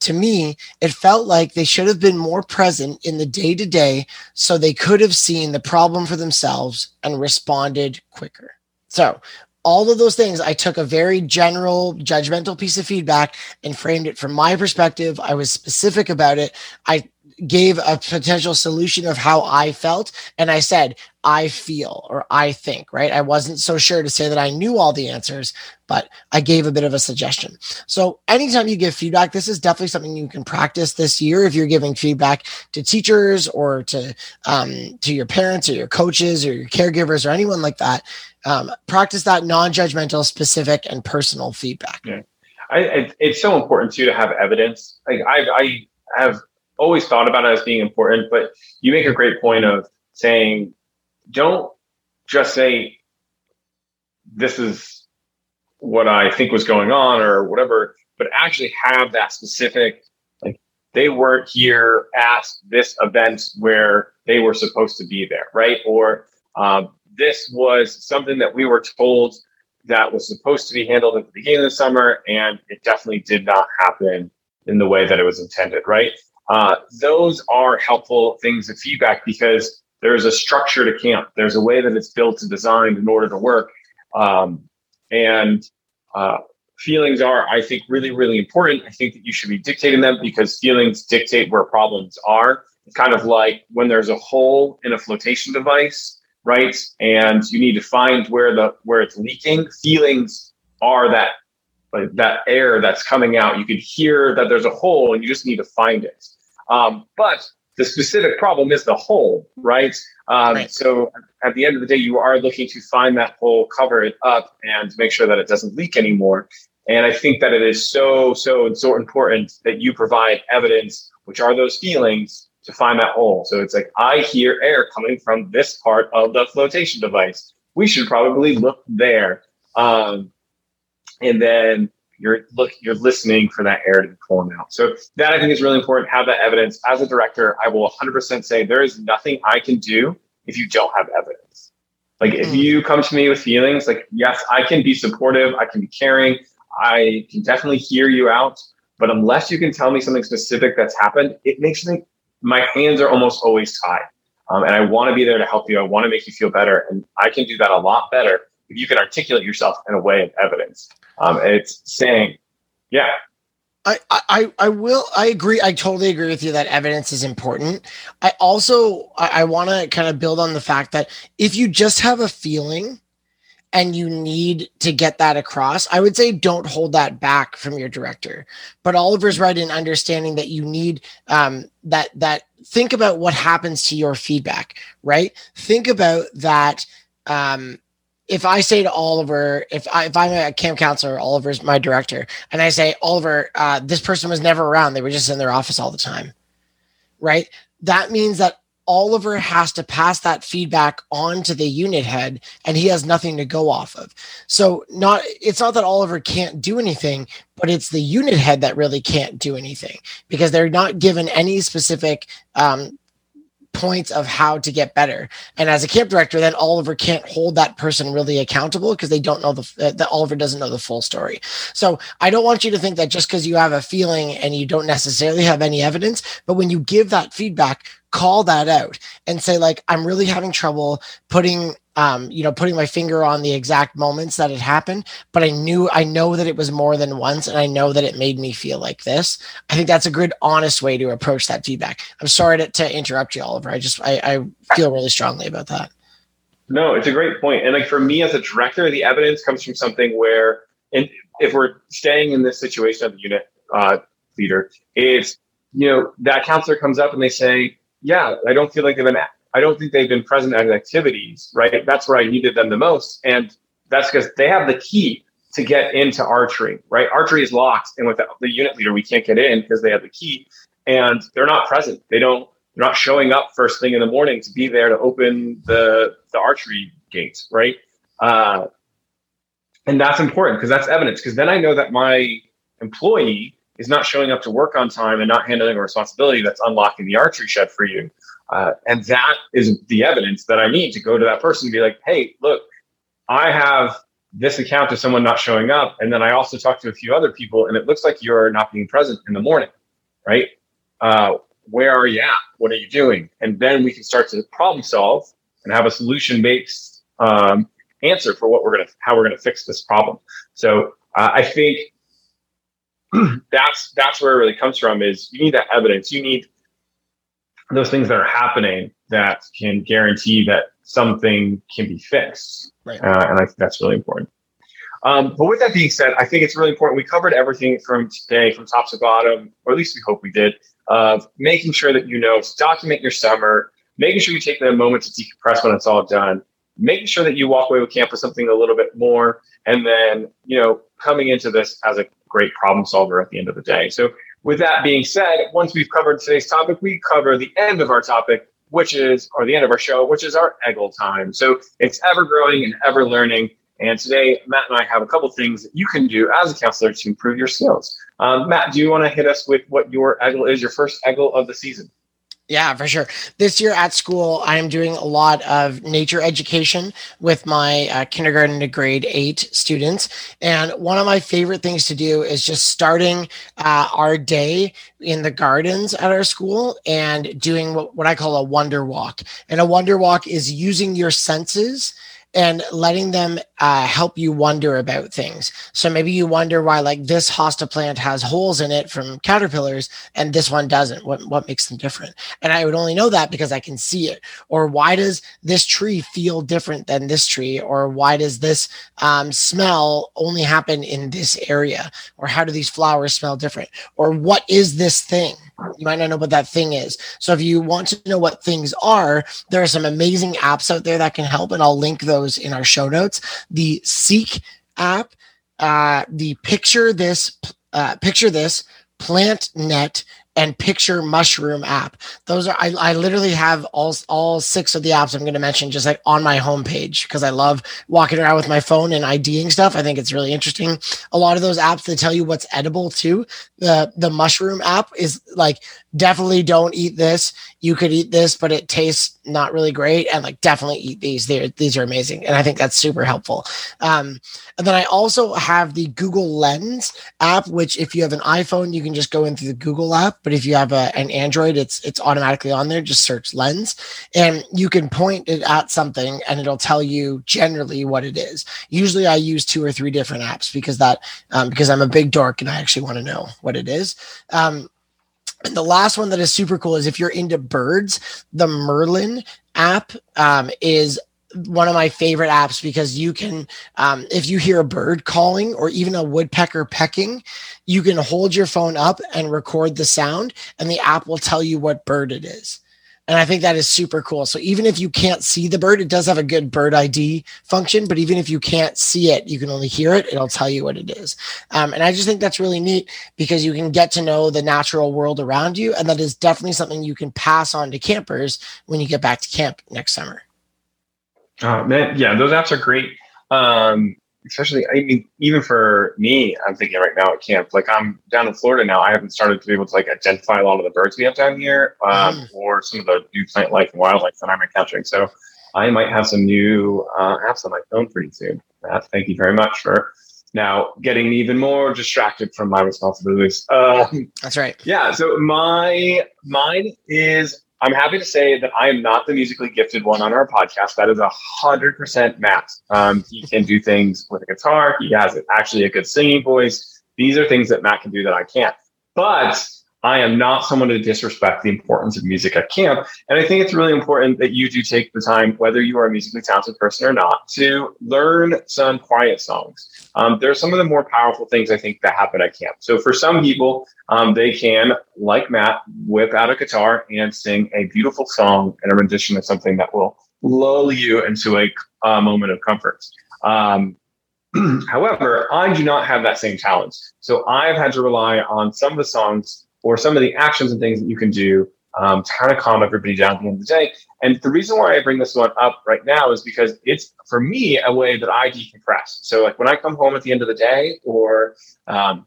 To me, it felt like they should have been more present in the day to day so they could have seen the problem for themselves and responded quicker. So, all of those things, I took a very general, judgmental piece of feedback and framed it from my perspective. I was specific about it. I gave a potential solution of how I felt. And I said, I feel or I think, right? I wasn't so sure to say that I knew all the answers, but I gave a bit of a suggestion. So anytime you give feedback, this is definitely something you can practice this year if you're giving feedback to teachers or to um, to your parents or your coaches or your caregivers or anyone like that. Um, practice that non-judgmental, specific, and personal feedback. Yeah. I, it's so important too to have evidence. Like I, I have always thought about it as being important, but you make a great point of saying, don't just say, this is what I think was going on or whatever, but actually have that specific, like they weren't here at this event where they were supposed to be there, right? Or um, this was something that we were told that was supposed to be handled at the beginning of the summer, and it definitely did not happen in the way that it was intended, right? Uh, those are helpful things of feedback because there's a structure to camp. There's a way that it's built and designed in order to work. Um, and uh, feelings are, I think, really, really important. I think that you should be dictating them because feelings dictate where problems are. It's kind of like when there's a hole in a flotation device, right? And you need to find where the where it's leaking. Feelings are that like that air that's coming out. You can hear that there's a hole, and you just need to find it. Um, but the specific problem is the hole, right? Um, right? So at the end of the day, you are looking to find that hole, cover it up, and make sure that it doesn't leak anymore. And I think that it is so, so, so important that you provide evidence, which are those feelings, to find that hole. So it's like, I hear air coming from this part of the flotation device. We should probably look there. Um, and then you're look you're listening for that air to be pulling out. So that I think is really important. Have that evidence. As a director, I will 100% say there is nothing I can do if you don't have evidence. Like if hmm. you come to me with feelings, like yes, I can be supportive, I can be caring, I can definitely hear you out, but unless you can tell me something specific that's happened, it makes me my hands are almost always tied. Um, and I want to be there to help you. I want to make you feel better, and I can do that a lot better if you can articulate yourself in a way of evidence. Um, it's saying, yeah. I, I, I will I agree I totally agree with you that evidence is important. I also I, I want to kind of build on the fact that if you just have a feeling and you need to get that across, I would say don't hold that back from your director. But Oliver's right in understanding that you need um, that that think about what happens to your feedback, right? Think about that um, if I say to Oliver, if I if I'm a camp counselor, Oliver's my director, and I say, Oliver, uh, this person was never around; they were just in their office all the time, right? That means that Oliver has to pass that feedback on to the unit head, and he has nothing to go off of. So, not it's not that Oliver can't do anything, but it's the unit head that really can't do anything because they're not given any specific um, points of how to get better. And as a camp director, then Oliver can't hold that person really accountable because they don't know the uh, that Oliver doesn't know the full story. So I don't want you to think that just because you have a feeling and you don't necessarily have any evidence, but when you give that feedback, call that out and say like i'm really having trouble putting um, you know putting my finger on the exact moments that it happened but i knew i know that it was more than once and i know that it made me feel like this. I think that's a good honest way to approach that feedback. I'm sorry to, to interrupt you oliver. I just I, I feel really strongly about that. No it's a great point. And like for me as a director the evidence comes from something where and if we're staying in this situation of the unit uh, leader it's you know that counselor comes up and they say yeah, I don't feel like they've been. I don't think they've been present at activities. Right, that's where I needed them the most, and that's because they have the key to get into archery. Right, archery is locked, and without the, unit leader, we can't get in because they have the key, and they're not present. They don't. They're not showing up first thing in the morning to be there to open the the archery gates. Right. Uh, and that's important because that's evidence. Because then I know that my employee is not showing up to work on time and not handling a responsibility that's unlocking the archery shed for you. Uh, and that is the evidence that I need to go to that person and be like, hey, look, I have this account of someone not showing up. And then I also talked to a few other people, and it looks like you're not being present in the morning, right? Uh, where are you at? What are you doing? And then we can start to problem solve and have a solution based um, answer for what we're going to, how we're going to fix this problem. So uh, I think that's that's where it really comes from is you need that evidence you need those things that are happening that can guarantee that something can be fixed. Right. Uh, and I think that's really important. Um, but with that being said, I think it's really important. We covered everything from today, from top to bottom, or at least we hope we did, of making sure that you know to document your summer, making sure you take the moment to decompress when it's all done, making sure that you walk away with camp with something a little bit more, and then, you know, coming into this as a great problem solver at the end of the day. So with that being said, once we've covered today's topic, we cover the end of our topic, which is, or the end of our show, which is our Eggle time. So it's ever growing and ever learning. And today, Matt and I have a couple things that you can do as a counselor to improve your skills. Um, Matt, do you want to hit us with what your Eggle is, your first Eggle of the season? Yeah, for sure. This year at school, I am doing a lot of nature education with my uh, kindergarten to grade eight students. And one of my favorite things to do is just starting uh, our day in the gardens at our school and doing what, what I call a wonder walk. And a wonder walk is using your senses and letting them uh, help you wonder about things. So maybe you wonder why, like this hosta plant has holes in it from caterpillars, and this one doesn't. What what makes them different? And I would only know that because I can see it. Or why does this tree feel different than this tree? Or why does this um, smell only happen in this area? Or how do these flowers smell different? Or what is this thing? You might not know what that thing is. So if you want to know what things are, there are some amazing apps out there that can help, and I'll link those in our show notes. The Seek app, uh, the Picture This, uh, Picture This, Plant Net, and picture mushroom app. Those are I, I literally have all all six of the apps i'm going to mention just like on my homepage because i love walking around with my phone and iding stuff. I think it's really interesting. A lot of those apps they tell you what's edible too the the mushroom app is like definitely don't eat this. You could eat this but it tastes not really great. And like definitely eat these. They these are amazing. And i think that's super helpful. Um, and then i also have the google lens app which if you have an iphone you can just go into the google app but if you have a, an android it's it's automatically on there just search lens. And you can point it at something and it'll tell you generally what it is. Usually i use two or three different apps because that um, because i'm a big dork and i actually want to know what it is. Um, and the last one that is super cool is if you're into birds, the Merlin app um, is one of my favorite apps because you can um, if you hear a bird calling or even a woodpecker pecking you can hold your phone up and record the sound and the app will tell you what bird it is and I think that is super cool. So even if you can't see the bird, it does have a good bird ID function. But even if you can't see it, you can only hear it. It'll tell you what it is. Um, and I just think that's really neat because you can get to know the natural world around you. And that is definitely something you can pass on to campers when you get back to camp next summer. Oh, man. Yeah, those apps are great. Um, especially I mean, even for me, I'm thinking right now at camp, like I'm down in Florida now. I haven't started to be able to like identify a lot of the birds we have down here, um, mm. or some of the new plant life and wildlife that I'm encountering. So I might have some new uh, apps on my phone pretty soon. Matt, thank you very much for now getting me even more distracted from my responsibilities. Um, That's right. Yeah. So my mine is I'm happy to say that I am not the musically gifted one on our podcast. That is a hundred percent Matt. Um, he can do things with a guitar. He has actually a good singing voice. These are things that Matt can do that I can't. But I am not someone to disrespect the importance of music at camp. And I think it's really important that you do take the time, whether you are a musically talented person or not, to learn some quiet songs. Um, there are some of the more powerful things I think that happen at camp. So for some people, um, they can, like Matt, whip out a guitar and sing a beautiful song and a rendition of something that will lull you into a, a moment of comfort. Um, however, I do not have that same talent. So I've had to rely on some of the songs or some of the actions and things that you can do um, to kind of calm everybody down at the end of the day. And the reason why I bring this one up right now is because it's for me a way that I decompress. So like when I come home at the end of the day, or um,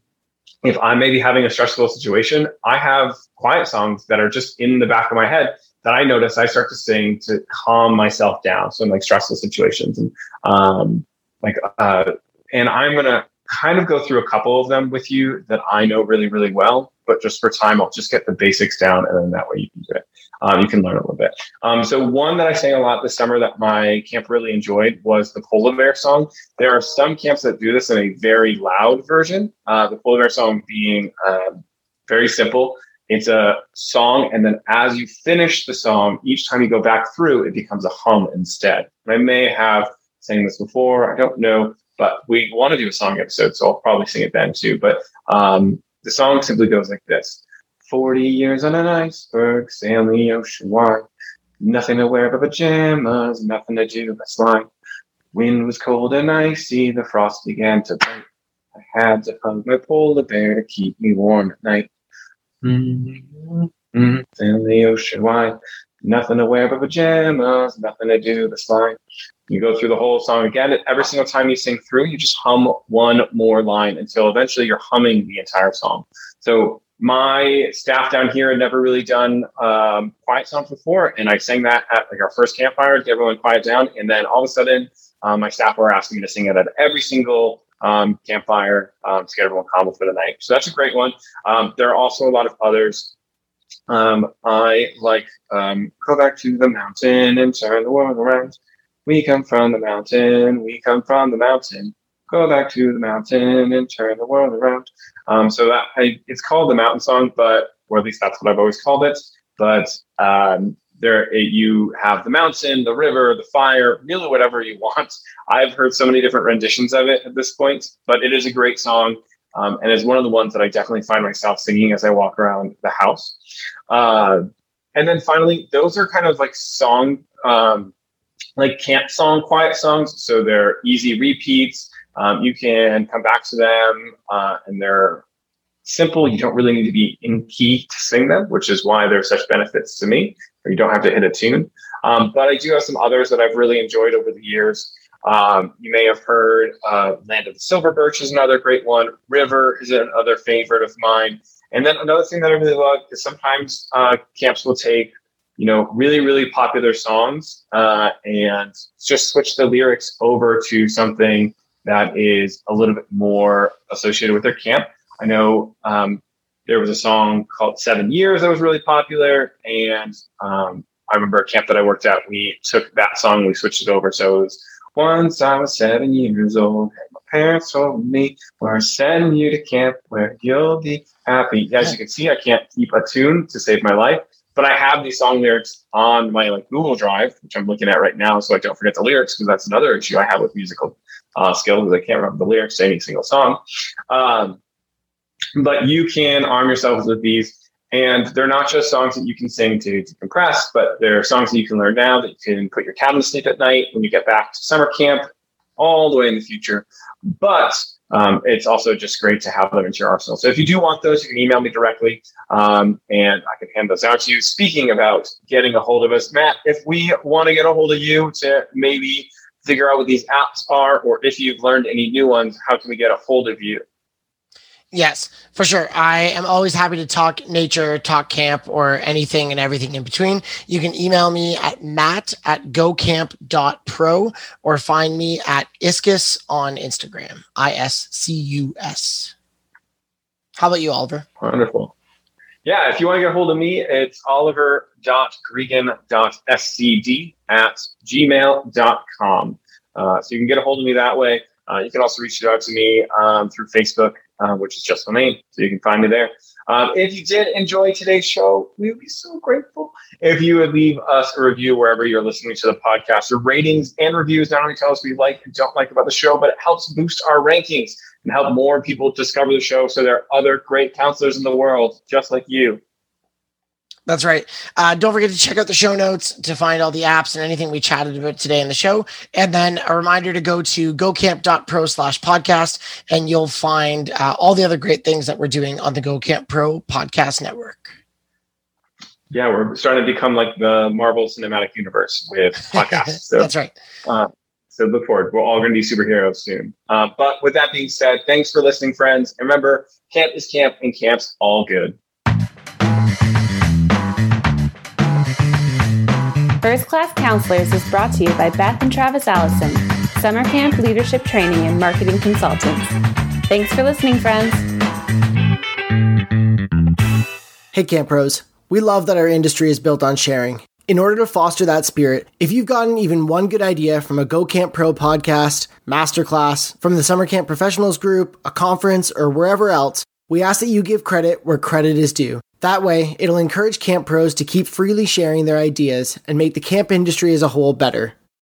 if I'm maybe having a stressful situation, I have quiet songs that are just in the back of my head that I notice I start to sing to calm myself down. So in like stressful situations and um, like uh, and I'm gonna kind of go through a couple of them with you that I know really, really well. But just for time, I'll just get the basics down, and then that way you can do it. Um, you can learn a little bit. Um, so one that I sang a lot this summer that my camp really enjoyed was the polar bear song. There are some camps that do this in a very loud version. Uh, the polar bear song being um, very simple. It's a song, and then as you finish the song, each time you go back through, it becomes a hum instead. And I may have sang this before, I don't know, but we want to do a song episode, so I'll probably sing it then too. But um, the song simply goes like this 40 years on an iceberg, sailing the ocean wide. Nothing to wear but pajamas, nothing to do but slide. Wind was cold and icy, the frost began to bite. I had to hug my polar bear to keep me warm at night. Mm-hmm. Mm-hmm. the ocean wide, nothing to wear but pajamas, nothing to do but slide. You go through the whole song again. Every single time you sing through, you just hum one more line until eventually you're humming the entire song. So my staff down here had never really done um, quiet songs before, and I sang that at like our first campfire to get everyone quiet down. And then all of a sudden, um, my staff were asking me to sing it at every single um, campfire um, to get everyone calm for the night. So that's a great one. Um, there are also a lot of others. Um, I like um, go back to the mountain and turn the world around. We come from the mountain. We come from the mountain. Go back to the mountain and turn the world around. Um, so that I, it's called the mountain song, but or at least that's what I've always called it. But um, there, it, you have the mountain, the river, the fire, really whatever you want. I've heard so many different renditions of it at this point, but it is a great song. Um, and it's one of the ones that I definitely find myself singing as I walk around the house. Uh, and then finally, those are kind of like song um, like camp song, quiet songs. So they're easy repeats. Um, you can come back to them uh, and they're simple. You don't really need to be in key to sing them, which is why they're such benefits to me, you don't have to hit a tune. Um, but I do have some others that I've really enjoyed over the years. Um, you may have heard uh, Land of the Silver Birch is another great one. River is another favorite of mine. And then another thing that I really love is sometimes uh, camps will take you know, really, really popular songs uh, and just switch the lyrics over to something that is a little bit more associated with their camp. I know um, there was a song called Seven Years that was really popular. And um, I remember a camp that I worked at, we took that song, we switched it over. So it was Once I was seven years old, my parents told me, We're sending you to camp where you'll be happy. As you can see, I can't keep a tune to save my life. But I have these song lyrics on my like Google Drive, which I'm looking at right now, so I don't forget the lyrics because that's another issue I have with musical uh, skills. I can't remember the lyrics to any single song. Um, but you can arm yourselves with these, and they're not just songs that you can sing to decompress, but they're songs that you can learn now that you can put your cabin to sleep at night when you get back to summer camp, all the way in the future. But um, it's also just great to have them into your arsenal. So if you do want those, you can email me directly um, and I can hand those out to you. Speaking about getting a hold of us, Matt, if we want to get a hold of you to maybe figure out what these apps are, or if you've learned any new ones, how can we get a hold of you? Yes, for sure. I am always happy to talk nature, talk camp, or anything and everything in between. You can email me at matt at gocamp.pro or find me at iscus on Instagram. I S C U S. How about you, Oliver? Wonderful. Yeah, if you want to get a hold of me, it's oliver.gregan.scd at gmail.com. Uh, so you can get a hold of me that way. Uh, you can also reach out to me um, through Facebook uh, which is just my name. So you can find me there. Um, if you did enjoy today's show, we would be so grateful if you would leave us a review wherever you're listening to the podcast. Your ratings and reviews not only tell us what you like and don't like about the show, but it helps boost our rankings and help more people discover the show so there are other great counselors in the world just like you. That's right. Uh, don't forget to check out the show notes to find all the apps and anything we chatted about today in the show. And then a reminder to go to gocamp.pro slash podcast and you'll find uh, all the other great things that we're doing on the GoCamp Pro podcast network. Yeah, we're starting to become like the Marvel Cinematic Universe with podcasts. So, That's right. Uh, so look forward. We're all going to be superheroes soon. Uh, but with that being said, thanks for listening, friends. And remember, camp is camp and camp's all good. First Class Counselors is brought to you by Beth and Travis Allison, Summer Camp Leadership Training and Marketing Consultants. Thanks for listening, friends. Hey, Camp Pros. We love that our industry is built on sharing. In order to foster that spirit, if you've gotten even one good idea from a Go Camp Pro podcast, masterclass, from the Summer Camp Professionals Group, a conference, or wherever else, we ask that you give credit where credit is due. That way, it'll encourage camp pros to keep freely sharing their ideas and make the camp industry as a whole better.